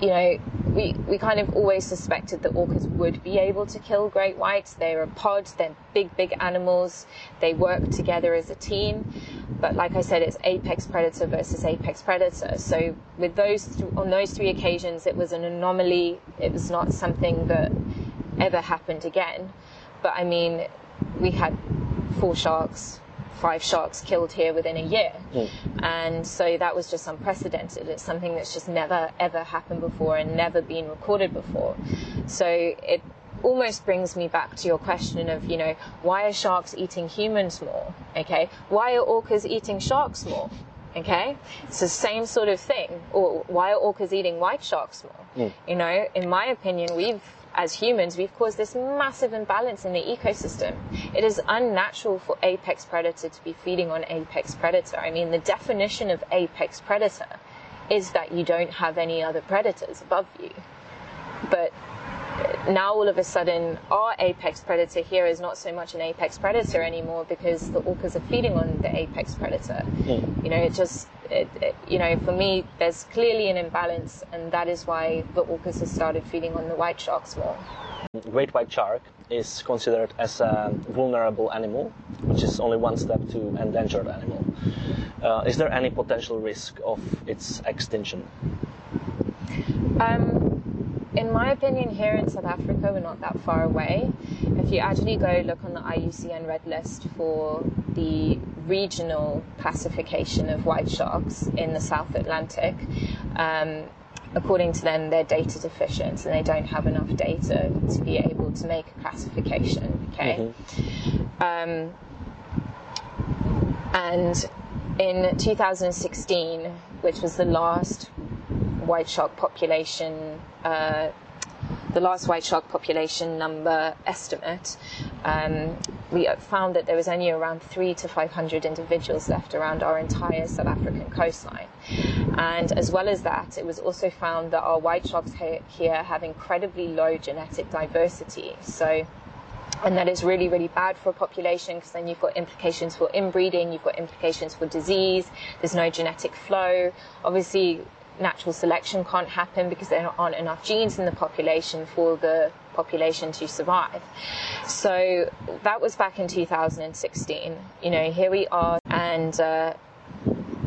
you know, we, we kind of always suspected that orcas would be able to kill great whites. They're a pod, they're big, big animals. They work together as a team. But like I said, it's apex predator versus apex predator. So with those th- on those three occasions, it was an anomaly. It was not something that ever happened again. But I mean, we had four sharks five sharks killed here within a year. Mm. And so that was just unprecedented. It's something that's just never, ever happened before and never been recorded before. So it almost brings me back to your question of, you know, why are sharks eating humans more? Okay. Why are orcas eating sharks more? Okay, it's the same sort of thing. Or why are orcas eating white sharks more? Mm. You know, in my opinion, we've as humans, we've caused this massive imbalance in the ecosystem. It is unnatural for apex predator to be feeding on apex predator. I mean, the definition of apex predator is that you don't have any other predators above you. But now all of a sudden our apex predator here is not so much an apex predator anymore because the orcas are feeding on the apex predator. Mm. You know, it just it, it, you know, for me, there's clearly an imbalance, and that is why the orcas have started feeding on the white sharks more. Great white shark is considered as a vulnerable animal, which is only one step to endangered animal. Uh, is there any potential risk of its extinction? Um, in my opinion, here in South Africa, we're not that far away. If you actually go look on the IUCN Red List for the regional classification of white sharks in the South Atlantic, um, according to them, they're data deficient and they don't have enough data to be able to make a classification. Okay. Mm-hmm. Um, and in 2016, which was the last white shark population, uh, the last white shark population number estimate, um, we found that there was only around three to 500 individuals left around our entire South African coastline. And as well as that, it was also found that our white sharks here have incredibly low genetic diversity. So and that is really, really bad for a population because then you've got implications for inbreeding, you've got implications for disease, there's no genetic flow. Obviously, natural selection can't happen because there aren't enough genes in the population for the population to survive. So that was back in 2016. You know, here we are, and uh,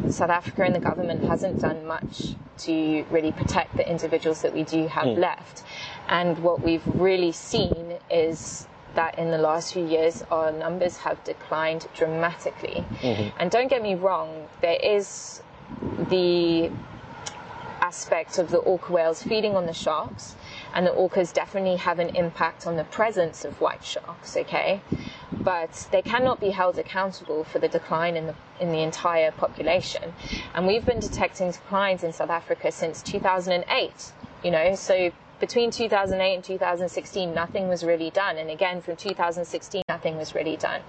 South Africa and the government hasn't done much to really protect the individuals that we do have mm. left. And what we've really seen is that in the last few years our numbers have declined dramatically. Mm-hmm. And don't get me wrong, there is the aspect of the orca whales feeding on the sharks, and the orcas definitely have an impact on the presence of white sharks, okay? But they cannot be held accountable for the decline in the, in the entire population. And we've been detecting declines in South Africa since 2008, you know, so between 2008 and 2016, nothing was really done. And again, from 2016, nothing was really done.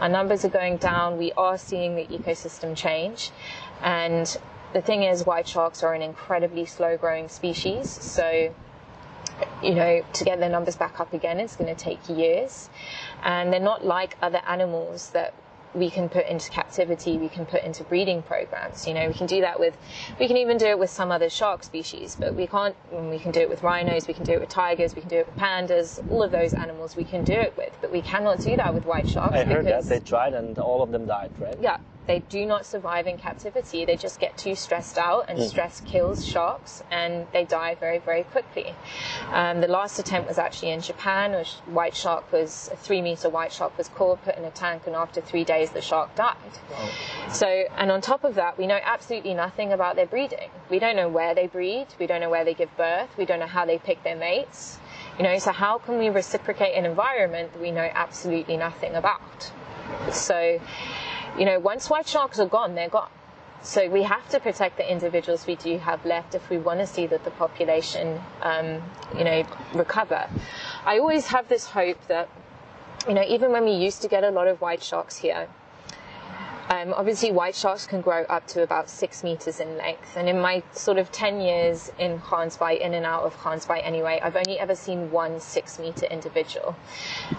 Our numbers are going down. We are seeing the ecosystem change. And the thing is, white sharks are an incredibly slow growing species. So, you know, to get their numbers back up again, it's going to take years. And they're not like other animals that we can put into captivity, we can put into breeding programs. You know, we can do that with, we can even do it with some other shark species, but we can't, we can do it with rhinos, we can do it with tigers, we can do it with pandas, all of those animals we can do it with, but we cannot do that with white sharks. I heard that they tried and all of them died, right? Yeah, they do not survive in captivity. They just get too stressed out, and mm. stress kills sharks, and they die very, very quickly. Um, the last attempt was actually in Japan, which white shark was a three meter white shark was caught, put in a tank, and after three days the shark died. Wow. So, and on top of that, we know absolutely nothing about their breeding. We don't know where they breed. We don't know where they give birth. We don't know how they pick their mates. You know, so how can we reciprocate an environment that we know absolutely nothing about? So, you know, once white sharks are gone, they're gone. So we have to protect the individuals we do have left if we want to see that the population, um, you know, recover. I always have this hope that, you know, even when we used to get a lot of white sharks here, um, obviously, white sharks can grow up to about six meters in length. And in my sort of 10 years in Gansbaai, in and out of Gansbaai anyway, I've only ever seen one six meter individual.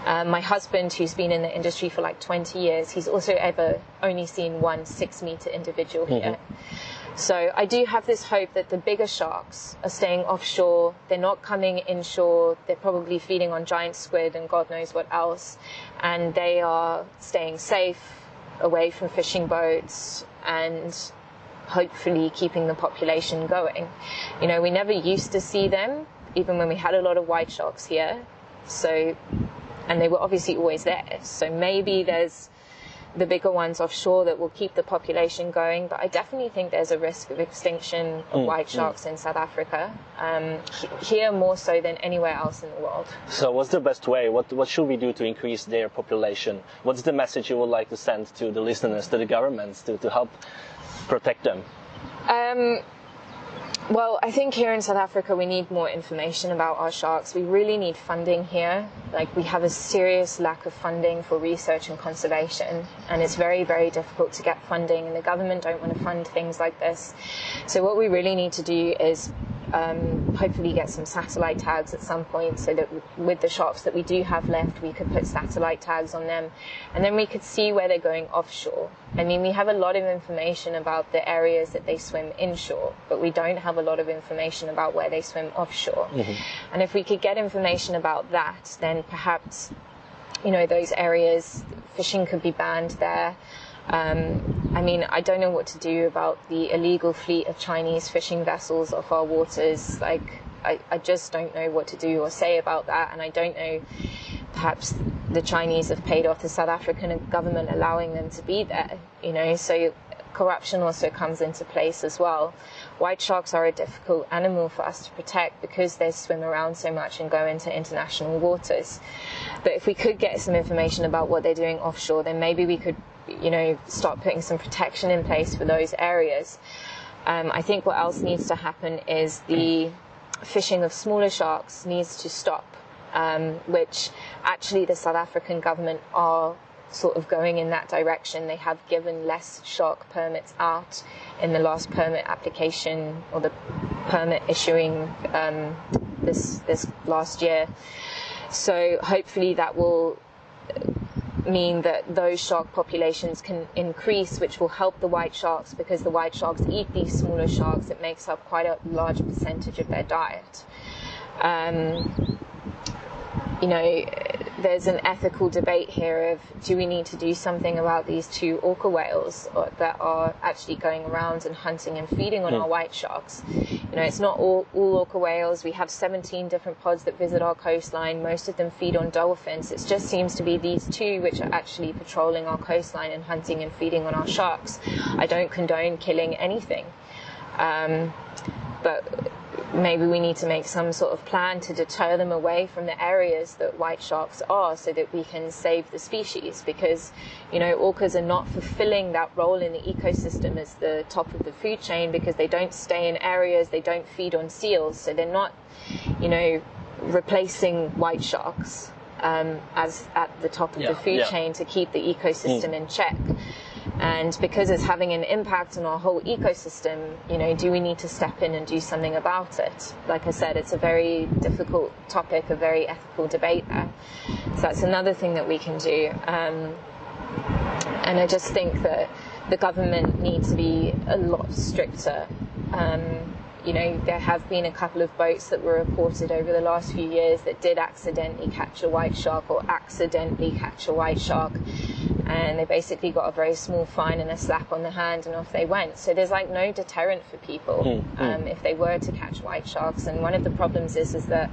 Um, my husband, who's been in the industry for like 20 years, he's also ever only seen one six meter individual here. Mm-hmm. So I do have this hope that the bigger sharks are staying offshore. They're not coming inshore. They're probably feeding on giant squid and God knows what else. And they are staying safe away from fishing boats and hopefully keeping the population going. You know, we never used to see them, even when we had a lot of white sharks here. So, and they were obviously always there. So maybe there's the bigger ones offshore that will keep the population going. But I definitely think there's a risk of extinction of mm, white mm. sharks mm. in South Africa, um, here more so than anywhere else in the world. So, what's the best way? What what should we do to increase their population? What's the message you would like to send to the listeners, to the governments, to, to help protect them? Um, well, I think here in South Africa we need more information about our sharks. We really need funding here. Like we have a serious lack of funding for research and conservation, and it's very, very difficult to get funding, and the government don't want to fund things like this. So what we really need to do is um, hopefully get some satellite tags at some point so that with the sharks that we do have left, we could put satellite tags on them and then we could see where they're going offshore. I mean, we have a lot of information about the areas that they swim inshore, but we don't have a lot of information about where they swim offshore. Mm-hmm. And if we could get information about that, then perhaps, you know, those areas, fishing could be banned there. Um, I mean, I don't know what to do about the illegal fleet of Chinese fishing vessels off our waters. Like, I, I just don't know what to do or say about that, and I don't know. Perhaps the Chinese have paid off the South African government, allowing them to be there. You know, so corruption also comes into place as well. White sharks are a difficult animal for us to protect because they swim around so much and go into international waters. But if we could get some information about what they're doing offshore, then maybe we could you know, start putting some protection in place for those areas. Um, I think what else needs to happen is the fishing of smaller sharks needs to stop, um, which actually the South African government are sort of going in that direction. They have given less shark permits out in the last permit application or the permit issuing um, this this last year. So hopefully that will mean that those shark populations can increase, which will help the white sharks because the white sharks eat these smaller sharks. It makes up quite a large percentage of their diet. Um, you know, there's an ethical debate here of do we need to do something about these two orca whales that are actually going around and hunting and feeding on mm. our white sharks. You know, it's not all, all orca whales. We have 17 different pods that visit our coastline. Most of them feed on dolphins. It just seems to be these two which are actually patrolling our coastline and hunting and feeding on our sharks. I don't condone killing anything. Um, but maybe we need to make some sort of plan to deter them away from the areas that white sharks are so that we can save the species because you know orcas are not fulfilling that role in the ecosystem as the top of the food chain because they don't stay in areas they don't feed on seals so they're not you know replacing white sharks um, as at the top of yeah, the food yeah. chain to keep the ecosystem mm. in check and because it's having an impact on our whole ecosystem, you know, do we need to step in and do something about it? Like I said, it's a very difficult topic, a very ethical debate there. So that's another thing that we can do. Um, and I just think that the government needs to be a lot stricter. Um, you know, there have been a couple of boats that were reported over the last few years that did accidentally catch a white shark or accidentally catch a white shark. And they basically got a very small fine and a slap on the hand, and off they went. So there's like no deterrent for people Mm, um, if they were to catch white sharks. And one of the problems is is that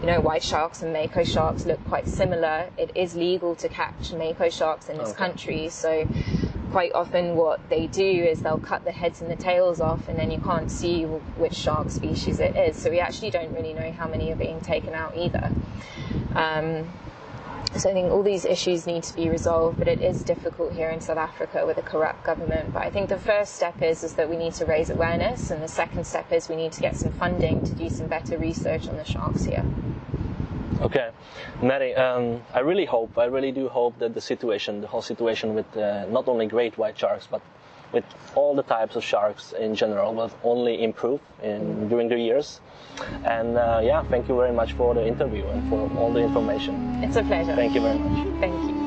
you know white sharks and mako sharks look quite similar. It is legal to catch mako sharks in this Okay. country, so quite often what they do is they'll cut the heads and the tails off and then you can't see which shark species it is so we actually don't really know how many are being taken out either um, so I think all these issues need to be resolved, but it is difficult here in South Africa with a corrupt government. But I think the first step is is that we need to raise awareness, and the second step is we need to get some funding to do some better research on the sharks here. Okay, Mary, um, I really hope, I really do hope that the situation, the whole situation with uh, not only great white sharks, but with all the types of sharks in general will only improve in, during the years. And uh, yeah, thank you very much for the interview and for all the information. It's a pleasure. Thank you very much. Thank you.